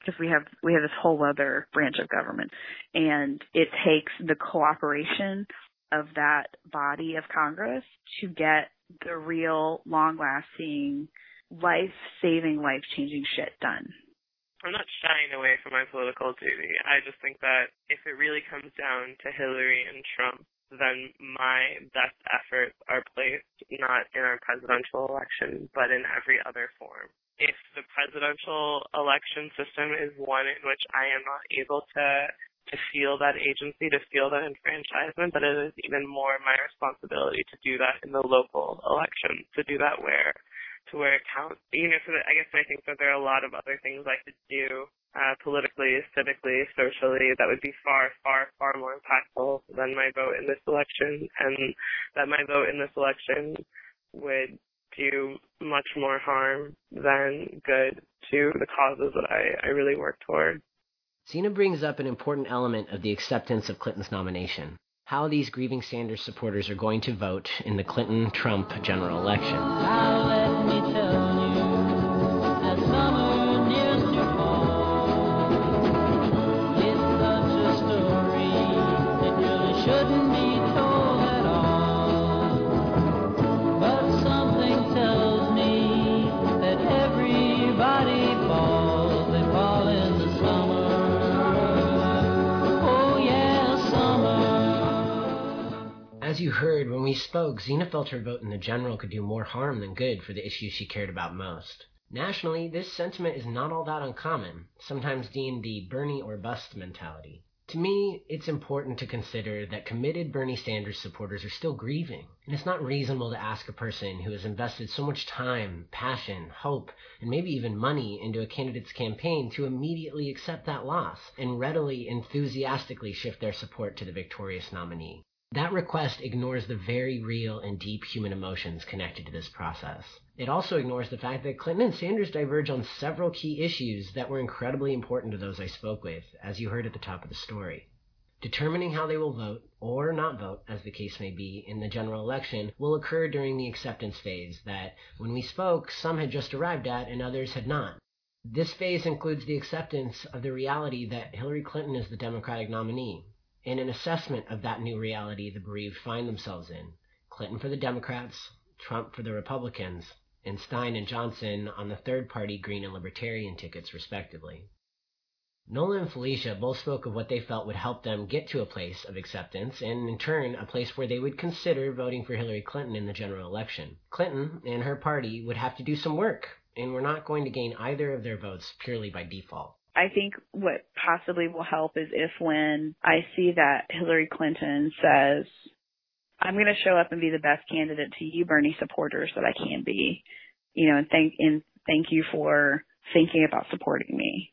Because we have we have this whole other branch of government. And it takes the cooperation of that body of Congress to get the real long lasting life saving, life changing shit done. I'm not shying away from my political duty. I just think that if it really comes down to Hillary and Trump, then my best efforts are placed not in our presidential election, but in every other form. If the presidential election system is one in which I am not able to to feel that agency, to feel that enfranchisement, but it is even more my responsibility to do that in the local election, to do that where to where it counts. You know, so that I guess I think that there are a lot of other things I could do uh, politically, civically, socially that would be far, far, far more impactful than my vote in this election, and that my vote in this election would do much more harm than good to the causes that I, I really work toward. Zena brings up an important element of the acceptance of Clinton's nomination how these grieving Sanders supporters are going to vote in the Clinton Trump general election. You heard when we spoke, Zena felt her vote in the general could do more harm than good for the issues she cared about most. Nationally, this sentiment is not all that uncommon, sometimes deemed the Bernie or bust mentality. To me, it's important to consider that committed Bernie Sanders supporters are still grieving, and it's not reasonable to ask a person who has invested so much time, passion, hope, and maybe even money into a candidate's campaign to immediately accept that loss and readily, enthusiastically shift their support to the victorious nominee. That request ignores the very real and deep human emotions connected to this process. It also ignores the fact that Clinton and Sanders diverge on several key issues that were incredibly important to those I spoke with, as you heard at the top of the story. Determining how they will vote, or not vote, as the case may be, in the general election will occur during the acceptance phase that, when we spoke, some had just arrived at and others had not. This phase includes the acceptance of the reality that Hillary Clinton is the Democratic nominee, in an assessment of that new reality the bereaved find themselves in. Clinton for the Democrats, Trump for the Republicans, and Stein and Johnson on the third party Green and Libertarian tickets, respectively. Nola and Felicia both spoke of what they felt would help them get to a place of acceptance, and in turn, a place where they would consider voting for Hillary Clinton in the general election. Clinton and her party would have to do some work, and we're not going to gain either of their votes purely by default. I think what possibly will help is if when I see that Hillary Clinton says, I'm going to show up and be the best candidate to you Bernie supporters that I can be, you know, and thank, and thank you for thinking about supporting me.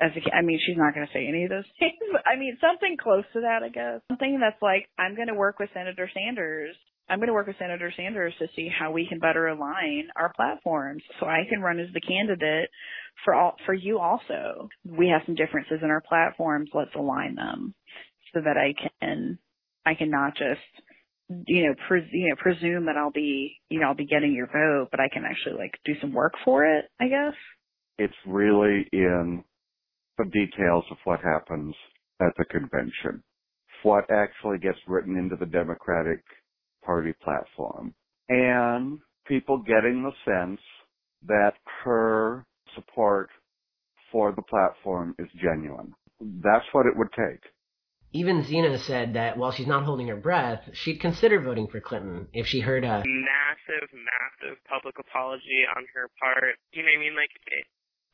As a, I mean, she's not going to say any of those things. I mean, something close to that, I guess. Something that's like, I'm going to work with Senator Sanders I'm going to work with Senator Sanders to see how we can better align our platforms so I can run as the candidate for all, for you also. We have some differences in our platforms. Let's align them so that I can, I can not just, you know, pres- you know, presume that I'll be, you know, I'll be getting your vote, but I can actually like do some work for it, I guess. It's really in the details of what happens at the convention. What actually gets written into the Democratic Party platform and people getting the sense that her support for the platform is genuine. That's what it would take. Even Zena said that while she's not holding her breath, she'd consider voting for Clinton if she heard a massive, massive public apology on her part. You know what I mean? Like,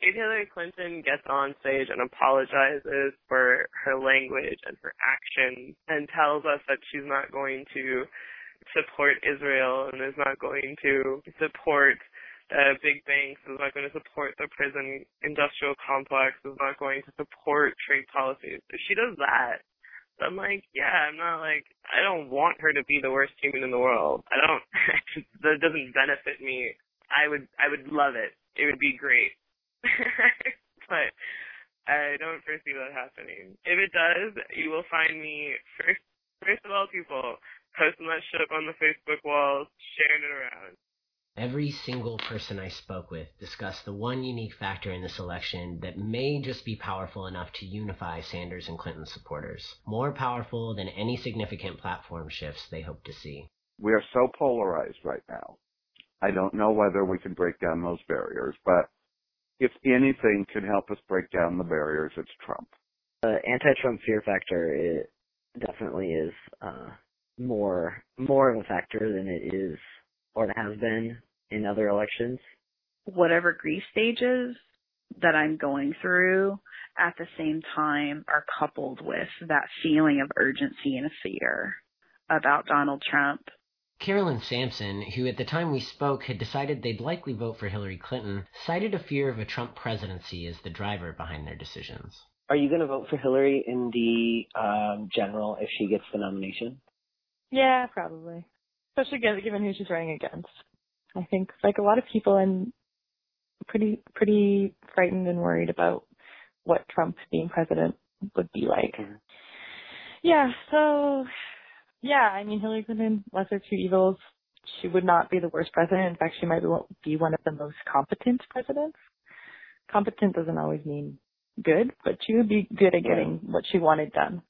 if Hillary Clinton gets on stage and apologizes for her language and her actions and tells us that she's not going to support Israel and is not going to support uh, big banks, is not going to support the prison industrial complex, is not going to support trade policies. If she does that, I'm like, yeah, I'm not like, I don't want her to be the worst human in the world. I don't, (laughs) that doesn't benefit me. I would, I would love it. It would be great. (laughs) but I don't foresee that happening. If it does, you will find me first, first of all, people, posting that shit up on the Facebook walls, sharing it around. Every single person I spoke with discussed the one unique factor in this election that may just be powerful enough to unify Sanders and Clinton supporters, more powerful than any significant platform shifts they hope to see. We are so polarized right now. I don't know whether we can break down those barriers, but if anything can help us break down the barriers, it's Trump. The anti-Trump fear factor it definitely is uh, more more of a factor than it is or it has been in other elections. Whatever grief stages that I'm going through at the same time are coupled with that feeling of urgency and fear about Donald Trump. Carolyn Samson, who at the time we spoke had decided they'd likely vote for Hillary Clinton, cited a fear of a Trump presidency as the driver behind their decisions. Are you going to vote for Hillary in the um, general if she gets the nomination? Yeah, probably. Especially given who she's running against. I think like a lot of people I'm pretty pretty frightened and worried about what Trump being president would be like. Mm-hmm. Yeah, so yeah, I mean Hillary Clinton, lesser two evils. She would not be the worst president. In fact, she might be one of the most competent presidents. Competent doesn't always mean good, but she would be good at getting what she wanted done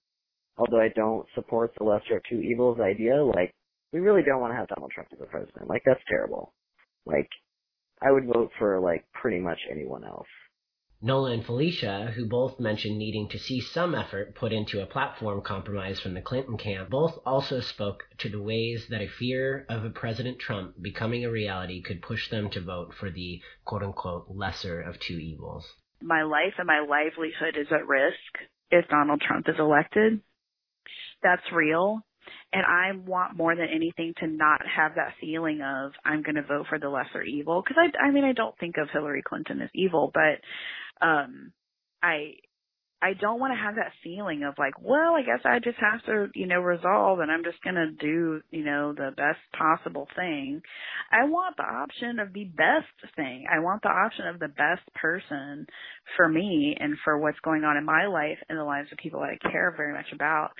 although I don't support the lesser of two evils idea, like, we really don't want to have Donald Trump as a president. Like, that's terrible. Like, I would vote for, like, pretty much anyone else. Nola and Felicia, who both mentioned needing to see some effort put into a platform compromise from the Clinton camp, both also spoke to the ways that a fear of a President Trump becoming a reality could push them to vote for the quote unquote lesser of two evils. My life and my livelihood is at risk if Donald Trump is elected that's real. And I want more than anything to not have that feeling of I'm going to vote for the lesser evil because I I mean I don't think of Hillary Clinton as evil, but um I I don't want to have that feeling of like, well, I guess I just have to, you know, resolve and I'm just going to do, you know, the best possible thing. I want the option of the best thing. I want the option of the best person for me and for what's going on in my life and the lives of people that I care very much about.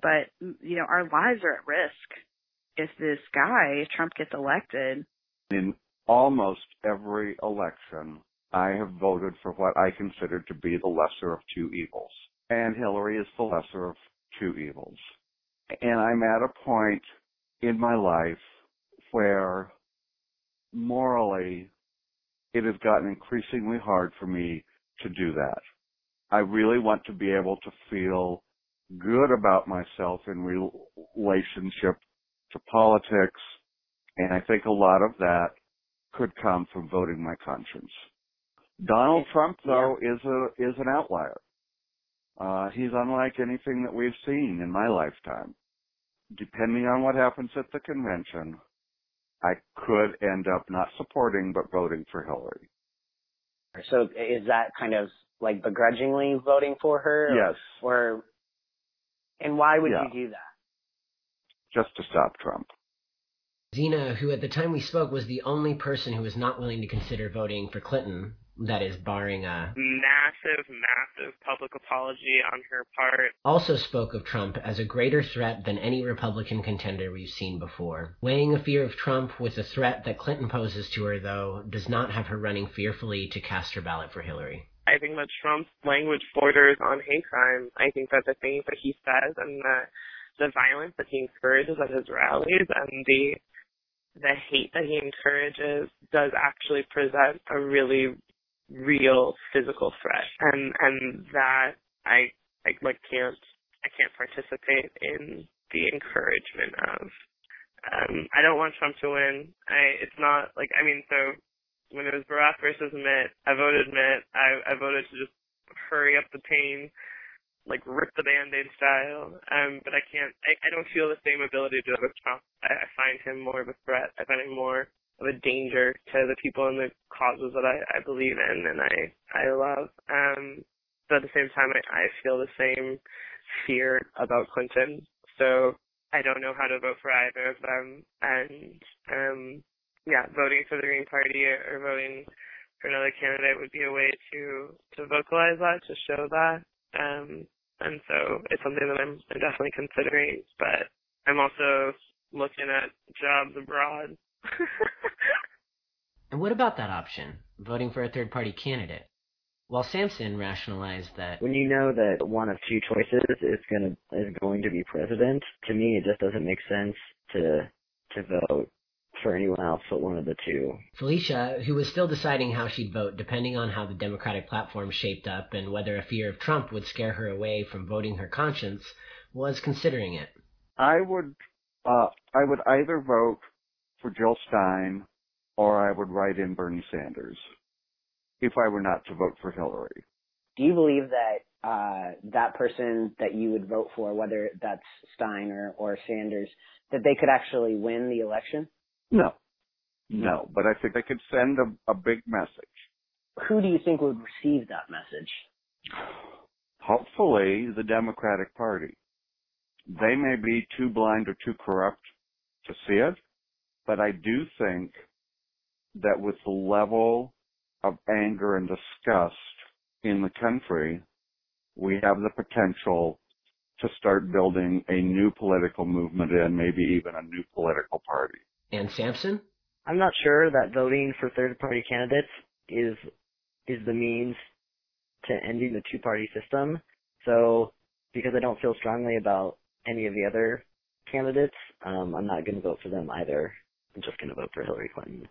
But, mm, you know, our lives are at risk if this guy, Trump gets elected. In almost every election, I have voted for what I consider to be the lesser of two evils. And Hillary is the lesser of two evils. And I'm at a point in my life where morally it has gotten increasingly hard for me to do that. I really want to be able to feel good about myself in relationship to politics. And I think a lot of that could come from voting my conscience. Donald Trump, though, is a is an outlier. Uh, he's unlike anything that we've seen in my lifetime. Depending on what happens at the convention, I could end up not supporting but voting for Hillary. So is that kind of like begrudgingly voting for her? or- Yes, Or, and why would Yeah. you do that? just to stop Trump. Zena, who at the time we spoke was the only person who was not willing to consider voting for Clinton, that is, barring a Massive, massive public apology on her part. also spoke of Trump as a greater threat than any Republican contender we've seen before. Weighing a fear of Trump with the threat that Clinton poses to her, though, does not have her running fearfully to cast her ballot for Hillary. I think that Trump's language borders on hate crime. I think that the things that he says and the the violence that he encourages at his rallies and the the hate that he encourages does actually present a really real physical threat. And and that I I like can't I can't participate in the encouragement of um I don't want Trump to win. I it's not like I mean so when it was Barack versus Mitt, I voted Mitt. I, I voted to just hurry up the pain, like rip the band-aid style. Um, but I can't, I, I don't feel the same ability to do it with Trump. I, I find him more of a threat. I find him more of a danger to the people and the causes that I, I believe in and I, I love. Um, but at the same time, I, I feel the same fear about Clinton. So I don't know how to vote for either of them. And, um, yeah, voting for the Green Party or voting for another candidate would be a way to to vocalize that, to show that. Um, and so it's something that I'm, I'm definitely considering. But I'm also looking at jobs abroad. (laughs) And what about that option, voting for a third party candidate? While Samson rationalized that When you know that one of two choices is gonna is going to be president, to me it just doesn't make sense to to vote for anyone else but one of the two. Felicia, who was still deciding how she'd vote depending on how the Democratic platform shaped up and whether a fear of Trump would scare her away from voting her conscience, was considering it. I would uh, I would either vote for Jill Stein or I would write in Bernie Sanders if I were not to vote for Hillary. Do you believe that uh, that person that you would vote for, whether that's Stein or, or Sanders, that they could actually win the election? No. No, but I think they could send a, a big message. Who do you think would receive that message? Hopefully, the Democratic Party. They may be too blind or too corrupt to see it, but I do think that with the level of anger and disgust in the country, we have the potential to start building a new political movement and maybe even a new political party. And Samson? I'm not sure that voting for third party candidates is is the means to ending the two party system. So because I don't feel strongly about any of the other candidates, um, I'm not going to vote for them either. I'm just going to vote for Hillary Clinton.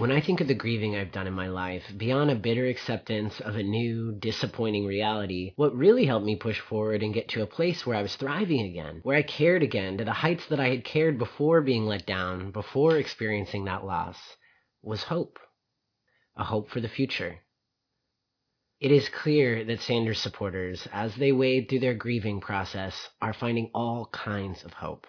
When I think of the grieving I've done in my life, beyond a bitter acceptance of a new, disappointing reality, what really helped me push forward and get to a place where I was thriving again, where I cared again to the heights that I had cared before being let down, before experiencing that loss, was hope. A hope for the future. It is clear that Sanders supporters, as they wade through their grieving process, are finding all kinds of hope.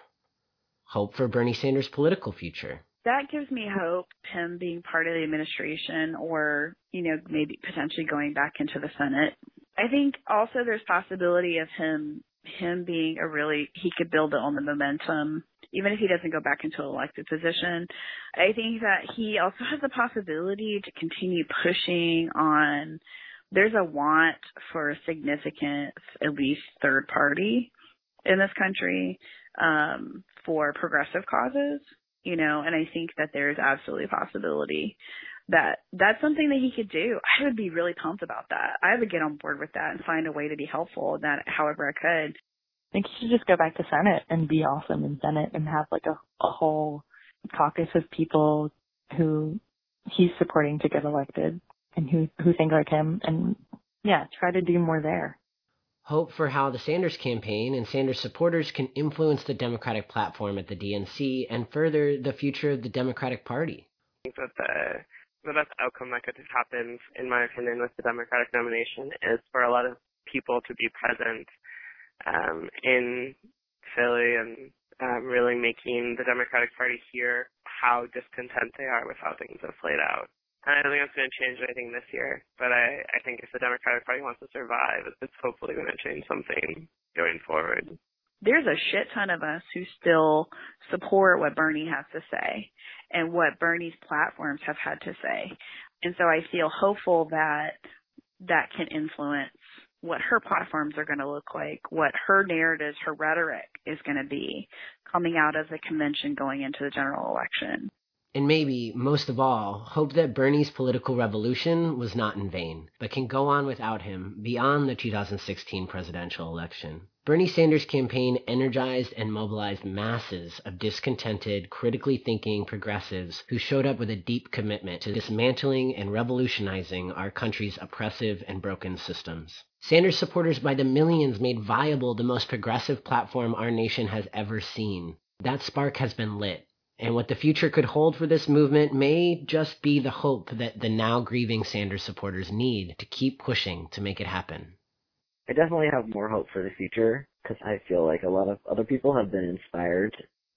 Hope for Bernie Sanders' political future. That gives me hope him being part of the administration or you know maybe potentially going back into the senate I think also there's possibility of him him being a really he could build it on the momentum even if he doesn't go back into an elected position. I think that he also has the possibility to continue pushing on there's a want for a significant at least third party in this country um for progressive causes, you know, and I think that there's absolutely a possibility that that's something that he could do. I would be really pumped about that. I would get on board with that and find a way to be helpful in that however I could. I think he should just go back to Senate and be awesome in Senate and have like a, a whole caucus of people who he's supporting to get elected and who who think like him and yeah, try to do more there. Hope for how the Sanders campaign and Sanders supporters can influence the Democratic platform at the DNC and further the future of the Democratic Party. I think that the the best outcome that could happen, in my opinion, with the Democratic nomination is for a lot of people to be present um, in Philly and um, really making the Democratic Party hear how discontent they are with how things have played out. And I don't think it's going to change anything this year, but I, I think if the Democratic Party wants to survive, it's hopefully going to change something going forward. There's a shit ton of us who still support what Bernie has to say and what Bernie's platforms have had to say. And so I feel hopeful that that can influence what her platforms are going to look like, what her narratives, her rhetoric is going to be coming out of the convention going into the general election. And maybe, most of all, hope that Bernie's political revolution was not in vain, but can go on without him beyond the 2016 presidential election. Bernie Sanders' campaign energized and mobilized masses of discontented, critically thinking progressives who showed up with a deep commitment to dismantling and revolutionizing our country's oppressive and broken systems. Sanders supporters by the millions made viable the most progressive platform our nation has ever seen. That spark has been lit, and what the future could hold for this movement may just be the hope that the now grieving Sanders supporters need to keep pushing to make it happen. I definitely have more hope for the future because I feel like a lot of other people have been inspired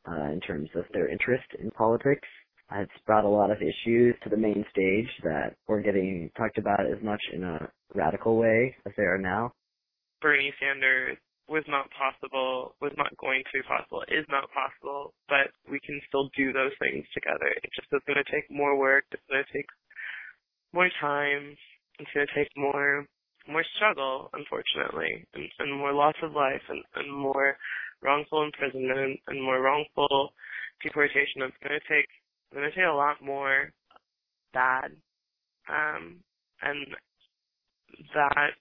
uh, in terms of their interest in politics. It's brought a lot of issues to the main stage that weren't getting talked about as much in a radical way as they are now. Bernie Sanders was not possible, was not going to be possible, is not possible, but we can still do those things together. It just is going to take more work. It's going to take more time. It's going to take more more struggle, unfortunately, and, and more loss of life, and, and more wrongful imprisonment, and more wrongful deportation. It's going to take it's going to take a lot more bad, um, and that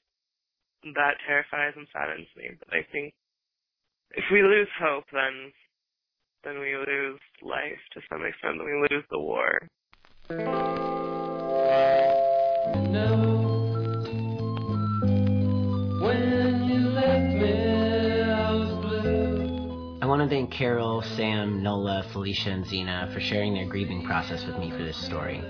that terrifies and saddens me. But I think if we lose hope, then then we lose life to some extent. Then we lose the war. No. I want to thank Carol, Sam, Nola, Felicia, and Zena for sharing their grieving process with me for this story.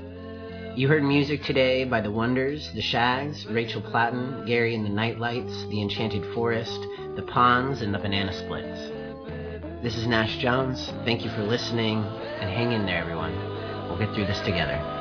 You heard music today by The Wonders, The Shaggs, Rachel Platten, Gary and the Nightlights, The Enchanted Forest, The Ponds, and The Banana Splits. This is Nash Jones. Thank you for listening, and hang in there, everyone. We'll get through this together.